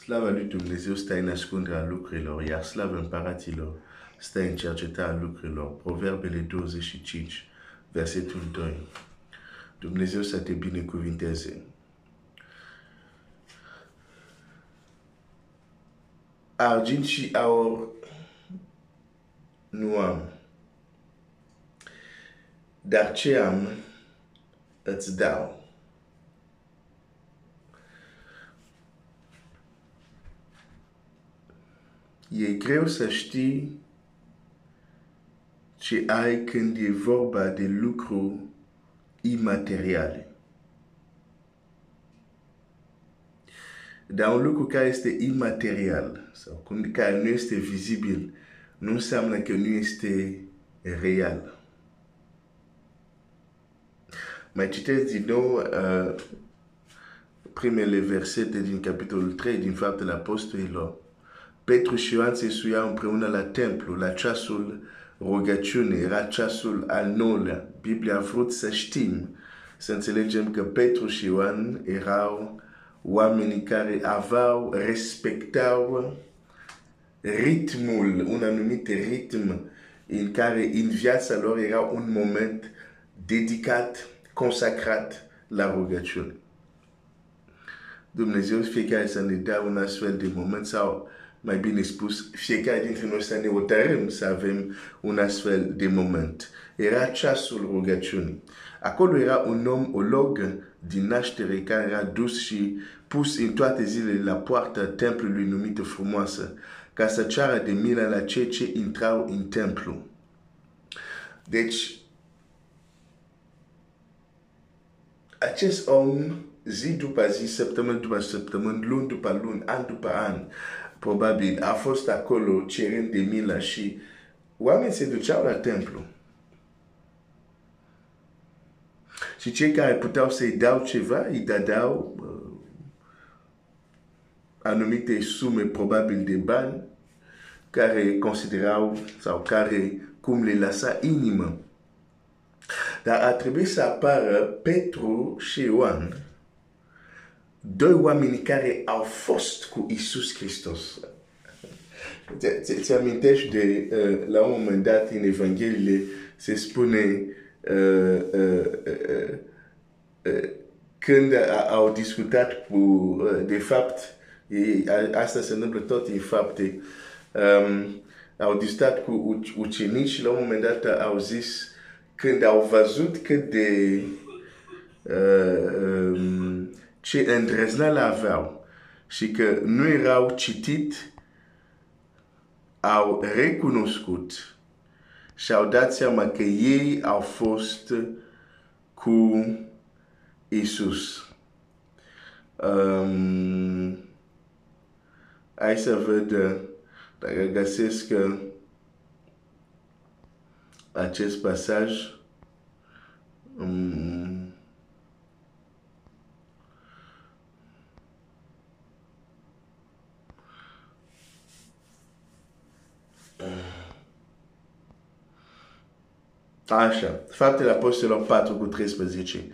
Slava lui Dumnezeu stă în ascunderea lucrurilor, iar slavă împăraților stă în cercetarea lucrurilor. Proverbele 25, versetul 2. Dumnezeu să te binecuvinteze. Argint și aur nu am. Dar ce am, îți dau. E greu să știi ce ai când e vorba de lucruri imateriale. Dar un lucru care este imaterial sau care nu este vizibil nu înseamnă că nu este real. Mai citesc din nou uh, primele versete din capitolul 3 din Faptele Apostolilor. Petru și Ioan se suiau împreună la templu, la ceasul rugăciune, era ceasul al nouălea. Biblia a vrut să știm, să înțelegem că Petru și Ioan erau oamenii care aveau, respectau ritmul, un anumit ritm în care în viața lor era un moment dedicat, consacrat la rugăciune. Dumnezeu fiecare să ne dea un astfel de moment sau mai bine spus, fiecare dintre noi să ne hotărâm să avem un astfel de moment. Era ceasul rugăciunii. Acolo era un om olog din naștere care era dus și pus în toate zilele la poarta templului numită frumoasă, ca să ceară de milă la cei ce intrau în templu. Deci, acest om, zi după zi, săptămână după săptămână, luni după luni, an după an, probabil a fost acolo cerând de milă și oamenii se duceau la templu. Și cei care puteau să-i dau ceva, îi dădeau uh, anumite sume probabil de bani care considerau sau care cum le lăsa inimă. Dar a trebuit să apară Petru și Ioan doi oameni care au fost cu Isus Hristos. Ți amintești de, uh, la un moment dat în Evanghelie, se spune uh, uh, uh, uh, când au discutat cu, uh, de fapt, asta se întâmplă tot în fapte, um, au discutat cu ucenici și la un moment dat au zis, când au văzut cât de uh, um, ce îndrăzneală aveau și că nu erau citit, au recunoscut și au dat seama că ei au fost cu Isus. Um, hai să văd dacă găsesc acest pasaj. Um, Așa, faptele apostolilor 4 cu 13.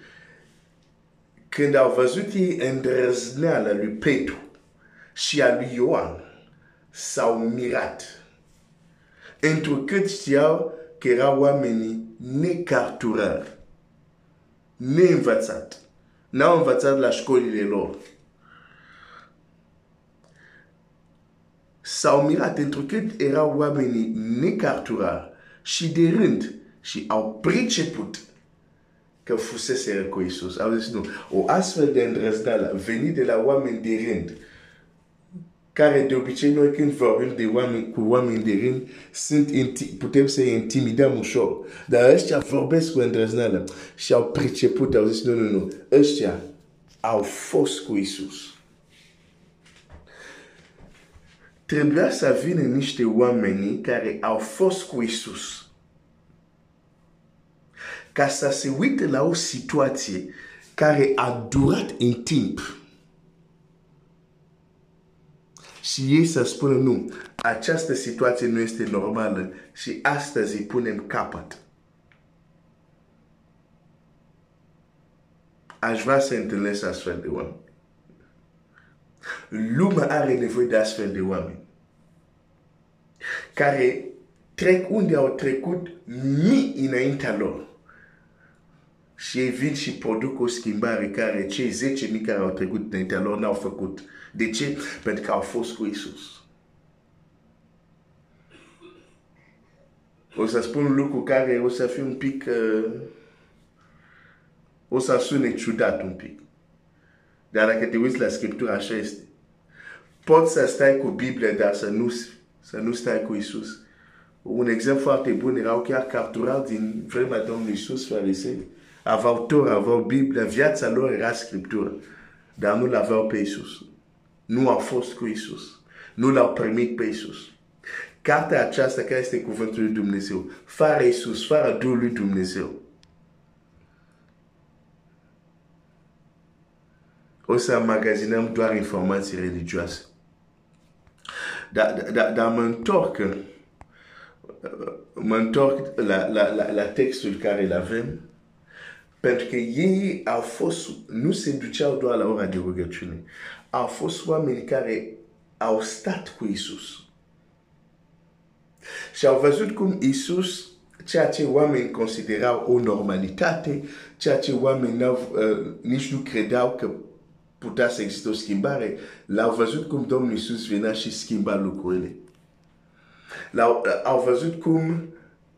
Când au văzut ei îndrăzneala lui Petru și a lui Ioan, s-au mirat. Întrucât știau că erau oamenii necarturari, neînvățat. N-au învățat la școlile lor. S-au mirat întrucât erau oamenii necarturari și de rând și au priceput că fusese cu Isus. Au zis, nu, o astfel de îndrăzneală venit de la oameni de rând, care de obicei noi când vorbim de oameni, cu oameni de rând, sunt putem să intimidăm ușor. Dar ăștia vorbesc cu îndrăzneală și au priceput, au zis, nu, nu, nu, ăștia au fost cu Isus. Trebuia să vină niște oameni care au fost cu Isus ca să se uite la o situație care a durat în timp. Și ei să spună, nu, această situație nu este normală și astăzi îi punem capăt. Aș vrea să întâlnesc astfel de oameni. Lumea are nevoie de astfel de oameni care trec unde au trecut mii înaintea lor. Și ei vin și produc o schimbare care cei 10.000 care au trecut înaintea lor n-au făcut. De ce? Pentru că au fost cu Isus. O să spun un lucru care o să fie un pic... Uh, o să sune ciudat un pic. Dar dacă te uiți la Scriptură, așa este. Poți să stai cu Biblia, dar să nu, să nu stai cu Isus. Un exemplu foarte bun erau chiar capturați din vremea Domnului Isus, farisei. Aveau Torah, aveau Biblia, viața lor era Scriptură. Dar nu l-aveau pe Isus. Nu au fost cu Isus. Nu l-au primit pe Isus. Cartea aceasta care este cuvântul lui Dumnezeu, fără Isus, fără Duhul lui Dumnezeu, o să magazinăm doar informații religioase. Dar da, da, mă întorc, mă întorc la, la, la, la textul care îl avem, pentru că ei au fost, nu se duceau doar la ora de rugăciune, au fost oameni care au stat cu Isus. Și au văzut cum Isus, ceea ce oamenii considerau o normalitate, ceea ce oamenii uh, nici nu credeau că putea să existe o schimbare, l-au văzut cum Domnul Iisus venea și schimba lucrurile. L-au, au văzut cum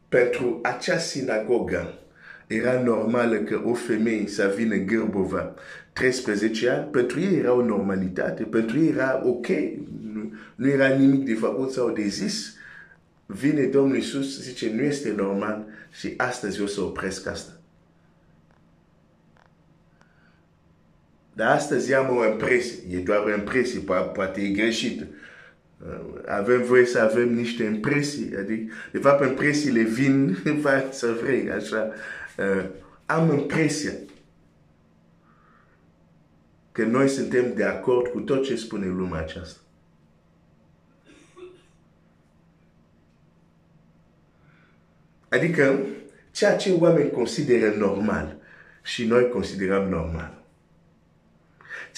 pentru acea sinagogă era normal că o femeie să vină gârbova 13 ani, pentru ei era o normalitate, pentru ei era ok, nu, nu era nimic de făcut sau de zis. Vine Domnul Iisus, zice, nu este normal și astăzi o să opresc asta. Dar astăzi am o impresie, e doar o impresie, poate e greșit. Avem voie să avem niște impresii, adică, de fapt, impresiile vin să vrei, așa. Am impresia că noi suntem de acord cu tot ce spune lumea aceasta. Adică, ceea ce oamenii consideră normal și noi considerăm normal.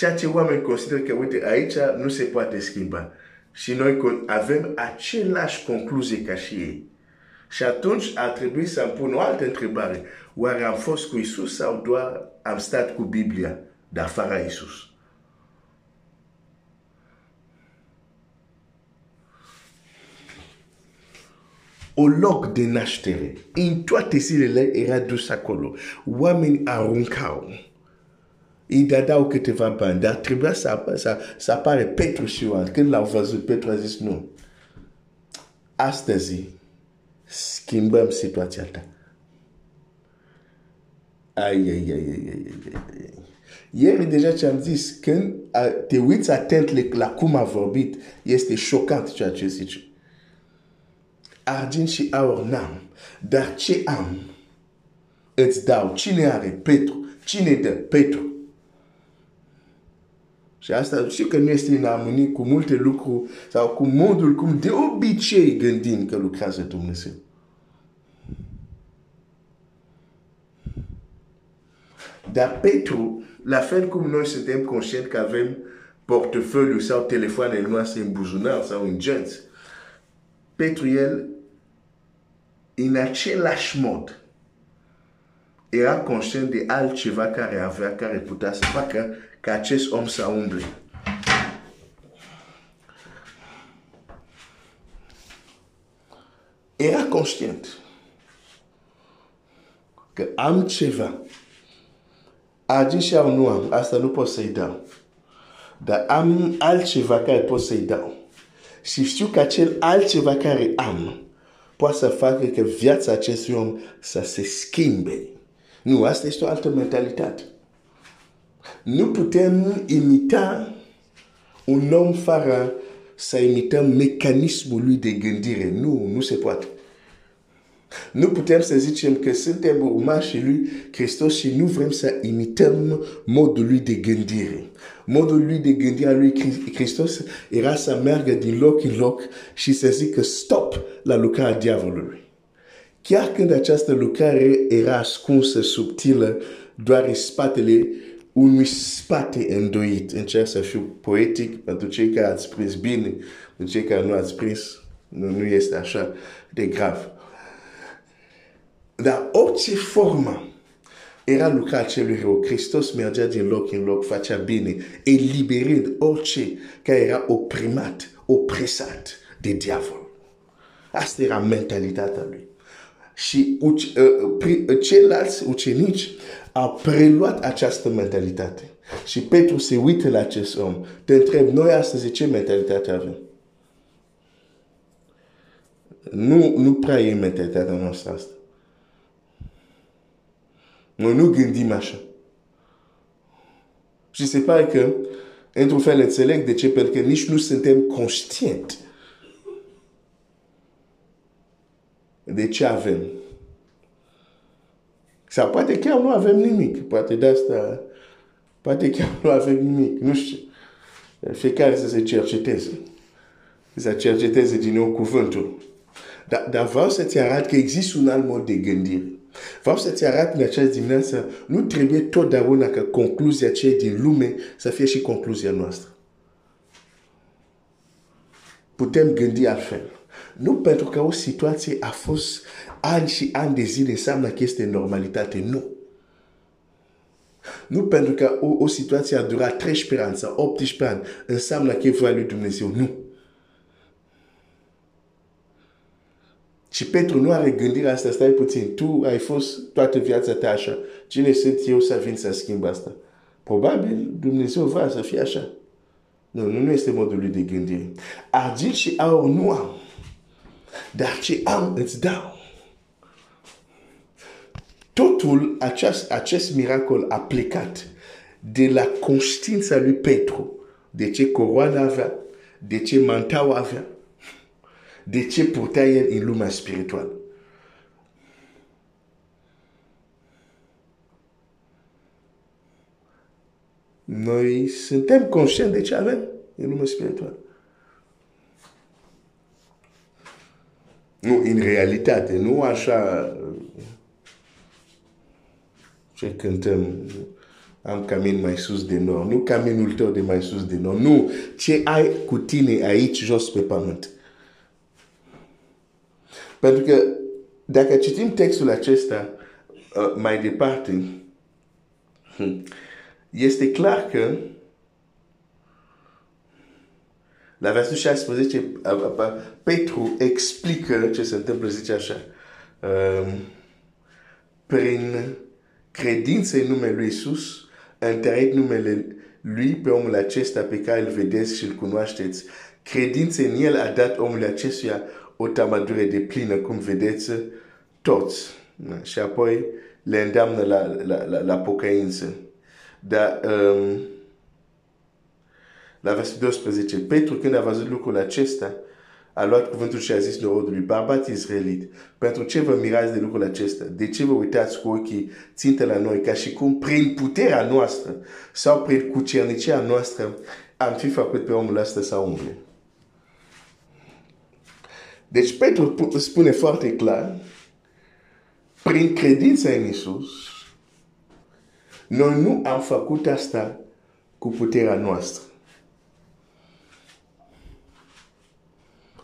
Ceea ce oamenii consideră că, uite, aici nu se poate schimba. Și noi avem același concluzie ca și ei. Și atunci ar trebui să îmi pun o altă întrebare. Oare am fost cu Isus sau doar am stat cu Biblia, dar fără Isus? o loc de naștere. În toate zilele era dus acolo. Oameni aruncau îi dădeau câteva bani, dar trebuia să, să, să apare Petru și Ioan. Când l-au văzut, Petru a zis nu. Astăzi schimbăm situația ta. Ai, ai, ai, ai, ai, ai, ai. Ieri deja ce-am zis, când te uiți atent la cum a vorbit, este șocant ceea ce zice. Argint și aur n-am, dar ce am îți dau. Cine are? Petru. Cine dă? Petru. Și asta știu că nu este în armonie cu multe lucruri sau cu modul cum de obicei gândim că lucrează Dumnezeu. Dar Petru, la fel cum noi suntem conștienți că avem portofoliu sau telefoanele noastre în buzunar sau în genți, Petru el, în același mod, era conștient de altceva care avea, care putea să facă ca acest om să umble. Era conștient că am ceva. A zis și nu am, asta nu pot să-i dau. Dar am altceva care pot să-i dau. Și știu că acel altceva care am poate să facă că viața acestui om să se schimbe. Nu, asta este o altă mentalitate. Nu putem imita un om fără să imităm mecanismul lui de gândire. Nu, nu se poate. Nu putem să zicem că suntem urmașii lui Hristos și nu vrem să imităm modul lui de gândire. Modul lui de gândire a lui Hristos era să meargă din loc în loc și să zică stop la lucrarea diavolului. Chiar când această lucrare era ascunsă, subtilă, doar în spatele unui spate îndoit. Încerc să fiu poetic pentru cei care ați prins bine, pentru cei care nu ați prins, nu, nu este așa de grav. Dar orice formă era lucra celui rău. Hristos mergea din loc în loc, facea bine, eliberând orice care era oprimat, opresat de diavol. Asta era mentalitatea lui. Și ceilalți ucenici au preluat această mentalitate. Și Petru se uită la acest om. Te întreb, noi astăzi ce mentalitate avem? Nu, nu prea e mentalitatea noastră asta. Noi nu gândim așa. Și se pare că, într-un fel, înțeleg de ce, pentru că nici nu suntem conștienți de ce avem. Sau poate chiar nu avem nimic. Poate de asta, poate chiar nu avem nimic. Nu știu. Fiecare să se cerceteze. Să cerceteze din nou cuvântul. Dar, dar vreau să-ți arăt că există un alt mod de gândire. Vreau să-ți arăt în această dimineață, nu trebuie totdeauna ca concluzia ce din lume să fie și concluzia noastră. Putem gândi altfel. Nu pentru că o situație a fost ani și ani de zile înseamnă că este normalitate. Nu. Nu pentru că o, o situație a durat 13 ani sau 18 ani înseamnă că e voia lui Dumnezeu. Nu. Și Petru nu are gândirea asta, stai puțin, tu ai fost toată viața ta așa. Cine sunt eu să vin să schimb asta? Probabil Dumnezeu vrea să fie așa. Nu, nu este modul lui de gândire. Argint și aur nu am. Dar ce am îți dau. Totul, acest, acest miracol a plecat de la conștiința lui Petru. De ce coroana avea, de ce mantaua avea, de ce purta el în lumea spirituală. Noi suntem conștienți de ce avem în lumea spirituală. Nu, în realitate, nu așa ce cântăm, am camin mai sus de nord, nu caminul tău de mai sus de nord, nu, ce ai cu tine aici jos pe pământ. Pentru că dacă citim textul acesta uh, mai departe, hmm, este clar că la versetul 16, Petru explică ce se întâmplă, zice așa. Um, prin credință în numele lui Isus, întărit numele lui pe omul acesta pe care îl vedeți și îl cunoașteți. Credința în el a dat omul acestuia o tamadure de plină, cum vedeți toți. Și apoi le îndeamnă la, la, la, la pocăință. Dar um, la versetul 12, Petru când a văzut lucrul acesta, a luat cuvântul și a zis norodului, bărbat israelit, pentru ce vă mirați de lucrul acesta? De ce vă uitați cu ochii țintă la noi, ca și cum prin puterea noastră sau prin cucernicia noastră am fi făcut pe omul ăsta să umble? Deci Petru spune foarte clar, prin credința în Isus, noi nu am făcut asta cu puterea noastră.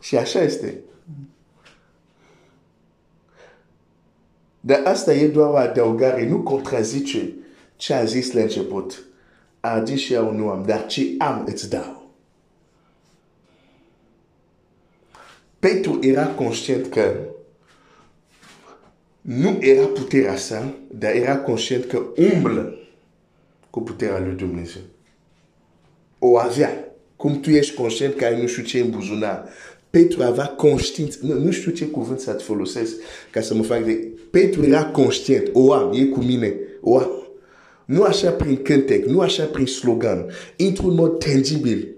Și așa este. Dar asta e doar o adăugare, nu contrazice ce a zis la început. A zis și eu nu am, dar ce am îți dau. Petru era conștient că nu era puterea sa, dar era conștient că umblă cu puterea lui Dumnezeu. O avea. Cum tu ești conștient că ai nu știu ce în buzunar. Petru avea conștiință. Nu, nu știu ce cuvânt să-ți folosesc ca să mă fac de... Petru era conștient. O am, e cu mine. O am. Nu așa prin cântec, nu așa prin slogan. Într-un mod tangibil.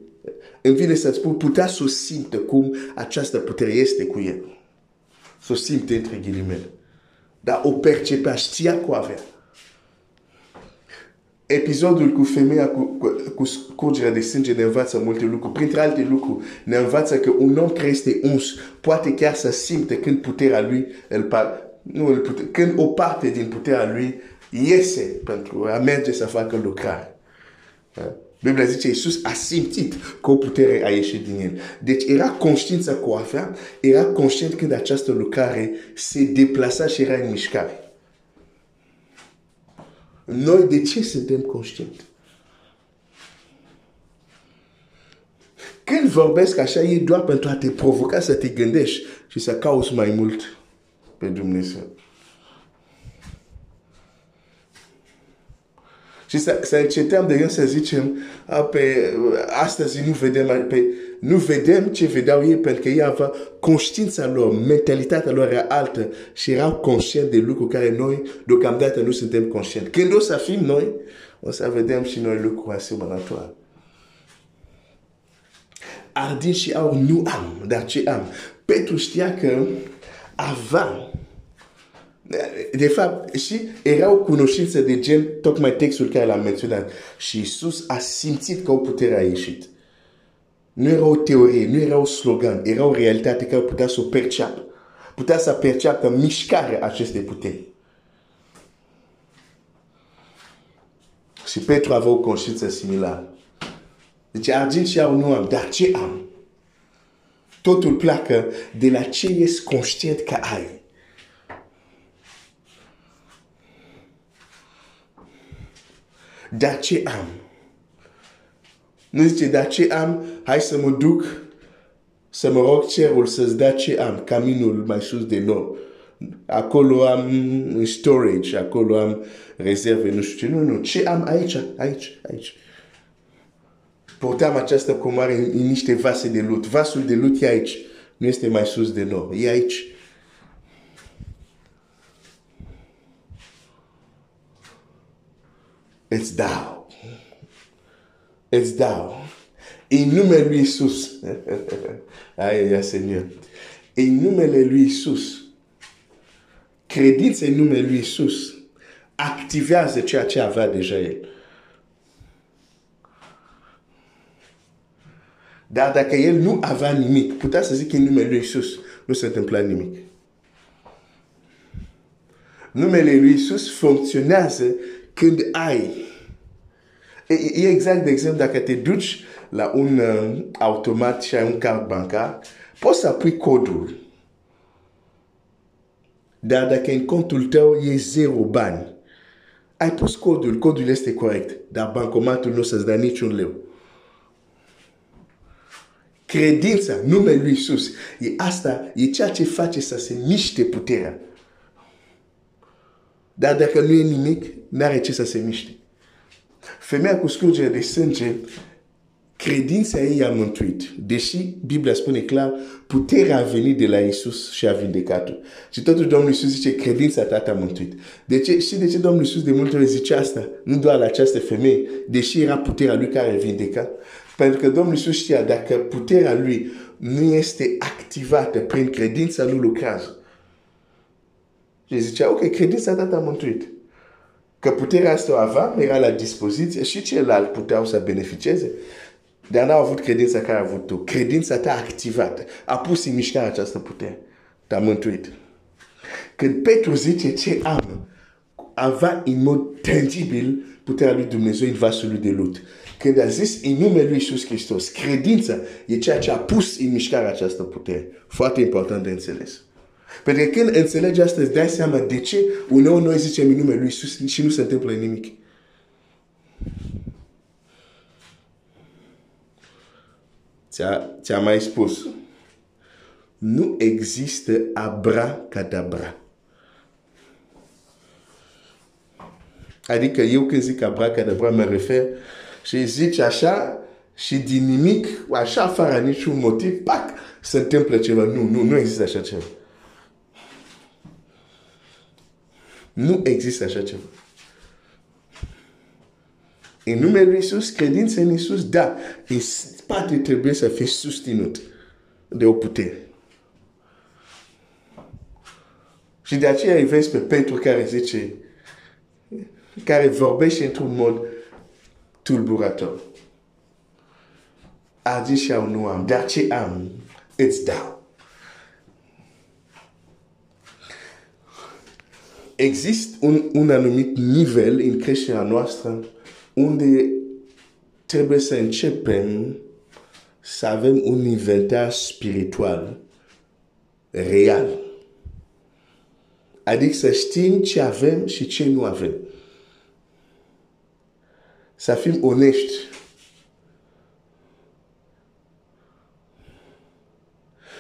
Îmi vine să-ți spun, putea să simtă cum această putere este cu el. Să simte între ghilimele. Dar o percepea, știa cu avea episodul cu femeia cu, cu, cu scurgerea de sânge ne învață multe lucruri. Printre alte lucruri, ne învață că un om care este uns poate chiar să simte când puterea lui, îl par, nu îl pute, când o parte din puterea lui iese pentru a merge să facă lucrare. Biblia zice, Iisus a simțit că o putere a ieșit din el. Deci era conștiința că o avea, era conștient când această lucrare se deplasa și era în mișcare. Noi de ce suntem conștienți? Când vorbesc așa, e doar pentru a te provoca să te gândești și să cauți mai mult pe Dumnezeu. Și să, să încetăm de gând să zicem, a, pe, astăzi nu vedem, pe, nu vedem ce vedeau ei pentru că ei aveau conștiința lor, mentalitatea lor era altă și erau conștient de lucruri care noi deocamdată nu suntem conștienți. Când o să fim noi, o să vedem și noi lucruri asemănătoare. Ardin și aur nu am, dar ce am? Petru știa că avea de fapt, și era o cunoștință de gen, tocmai textul care l-am menționat. Și Isus a simțit că o putere a ieșit. Nu era o teorie, nu era o slogan, era o realitate care putea să o perceapă. Putea să perceapă mișcarea acestei puteri. Și Petru avea o conștiință similară. Deci argint și aur nu am, dar ce am? Totul pleacă de la ce ești conștient că ai. Dar ce am? Nu zice, dar ce am? Hai să mă duc să mă rog cerul să-ți dea ce am, caminul mai sus de nou. Acolo am storage, acolo am rezerve, nu știu ce. Nu, nu, ce am aici, aici, aici. Portam această comare în, în niște vase de lut. Vasul de lut e aici. Nu este mai sus de nou. E aici. Îți dau. Îți dau. În numele lui Isus. Aia, Seigneur. În numele lui Isus. Credința în numele lui Isus activează ceea ce avea deja el. Dar dacă el nu avea nimic, putea să zic în numele lui Isus, nu se întâmpla nimic. Numele lui Isus funcționează când ai. E, e exact, de exemplu, dacă te duci la un uh, automat și ai un card bancar, poți să apui codul. Dar dacă în contul tău e zero bani, ai pus codul, codul este corect, dar bancomatul nu să-ți dea niciun leu. Credința, numele lui Isus, e asta, e ceea ce face să se miște puterea. Dar dacă nu e nimic, n-are ce să se miște. Femeia cu scurgere de sânge, credința ei a mântuit. Deși Biblia spune clar, puterea a venit de la Isus și a vindecat-o. Și totuși Domnul Isus zice, credința ta te-a mântuit. De ce? Și de ce Domnul Isus de multe ori zice asta? Nu doar la această femeie, deși era puterea lui care vindeca. Pentru că Domnul Isus știa, dacă puterea lui nu este activată prin credința, nu lucrează. Și zicea, ok, credința ta te-a mântuit. Că puterea asta o avea, era la dispoziție și celălalt puteau să beneficieze. Dar n-au avut credința care a avut tu. Credința ta activată. A pus în mișcare această putere. Te-a mântuit. Când Petru zice ce am, avea în mod tangibil puterea lui Dumnezeu în vasul lui de lut. Când a zis în numele lui Iisus Hristos, credința e ceea ce a pus în mișcare această putere. Foarte important de înțeles. Pentru că când înțelegi asta, îți dai seama de ce uneori noi zicem în numele lui Iisus și nu se întâmplă nimic. Ți-a, ți-a mai spus, nu există abracadabra. Adică eu când zic abracadabra mă refer și zici așa și din nimic, așa fără niciun motiv, pac, se întâmplă ceva. Nu, nu, nu există așa ceva. Nu există așa ceva. În numele lui Iisus, credința în Iisus, da, în spate trebuie să fie susținut de o putere. Și de aceea îi vezi pe Petru care zice, care vorbește într-un mod tulburător. A zis și nu am, dar ce am, îți dau. Există un, un anumit nivel în creșterea noastră unde trebuie să începem să avem un inventar spiritual real. Adică să știm ce avem și ce nu avem. Să fim onești.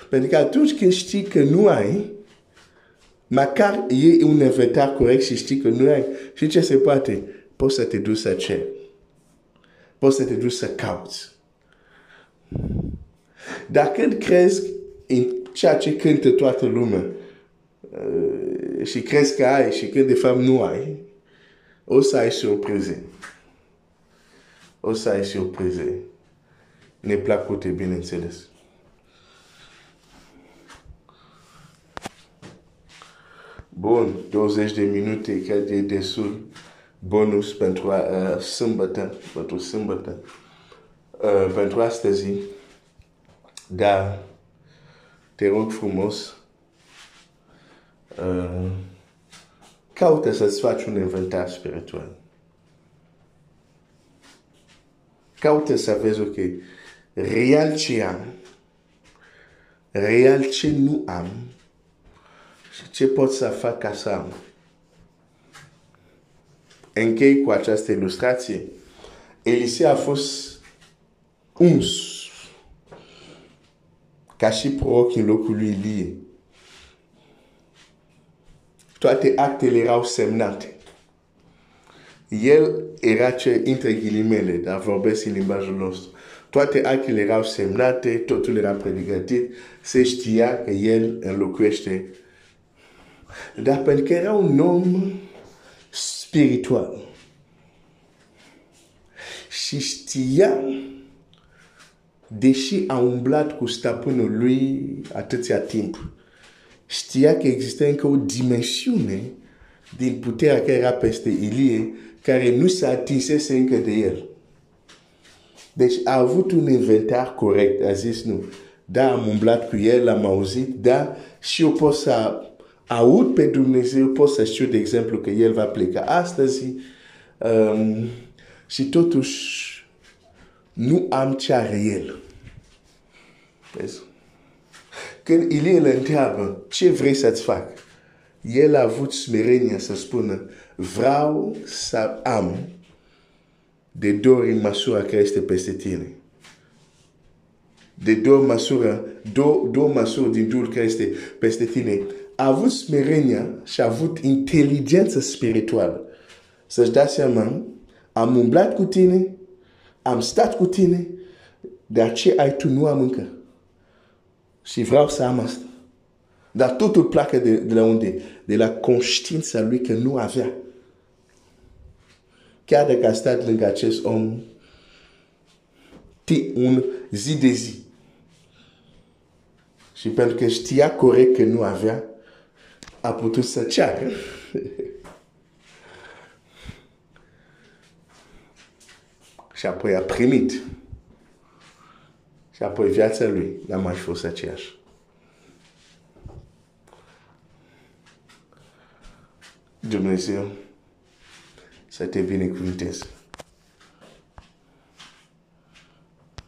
Pentru că atunci când știi că nu ai, măcar e un inventar corect și știi că nu ai, și ce se poate? Poți să te duci să ceri. Poți să te duci să cauți. Dar când crezi în ceea ce cântă toată lumea uh, și crezi că ai și când de fapt nu ai, o să ai surprize. O să ai surprize. Neplăcute, bineînțeles. Bun, 20 de minute, cred e destul bonus pentru uh, sâmbătă, pentru sâmbătă, uh, pentru astăzi. Dar te rog frumos, uh, caută să-ți faci un inventar spiritual. Caută să vezi, ok, real ce am, real ce nu am și ce pot să fac ca să am. Închei cu această ilustrație. Elisei a fost uns ca și proroc în locul lui Ilie. Toate actele erau semnate. El era ce, între ghilimele, dar vorbesc în limbajul nostru. Toate actele erau semnate, totul era pregătit, se știa că el înlocuiește. Dar pentru că era un om spiritual și știa deși a umblat cu stăpânul lui atâția timp, știa că există încă o dimensiune din puterea care era peste Ilie, care nu se atinsese încă de el. Deci a avut un inventar corect, a zis nu. Da, am umblat cu el, am auzit, da, și eu pot să aud pe Dumnezeu, pot să știu, de exemplu, că el va pleca astăzi um, și totuși nu am ce are el. Vezi? Când Ilie îl întreabă, ce vrei să-ți fac? El a avut smerenia să spună, vreau să am de două în măsura care este peste tine. De două măsură, două, două măsuri din Duhul care este peste tine. A avut smerenia și a avut inteligență spirituală. Să-și dea seama, am umblat cu tine, am stat cu tine, dar ce ai tu nu am încă. Și vreau să am asta. Dar totul pleacă de, de la unde? De la conștiința lui că nu avea. Chiar dacă a stat lângă acest om un zi de zi. Și pentru că știa corect că nu avea, a putut să ceară. și apoi a primit. Și apoi viața lui n-a mai fost aceeași. Dumnezeu să te binecuvânteze.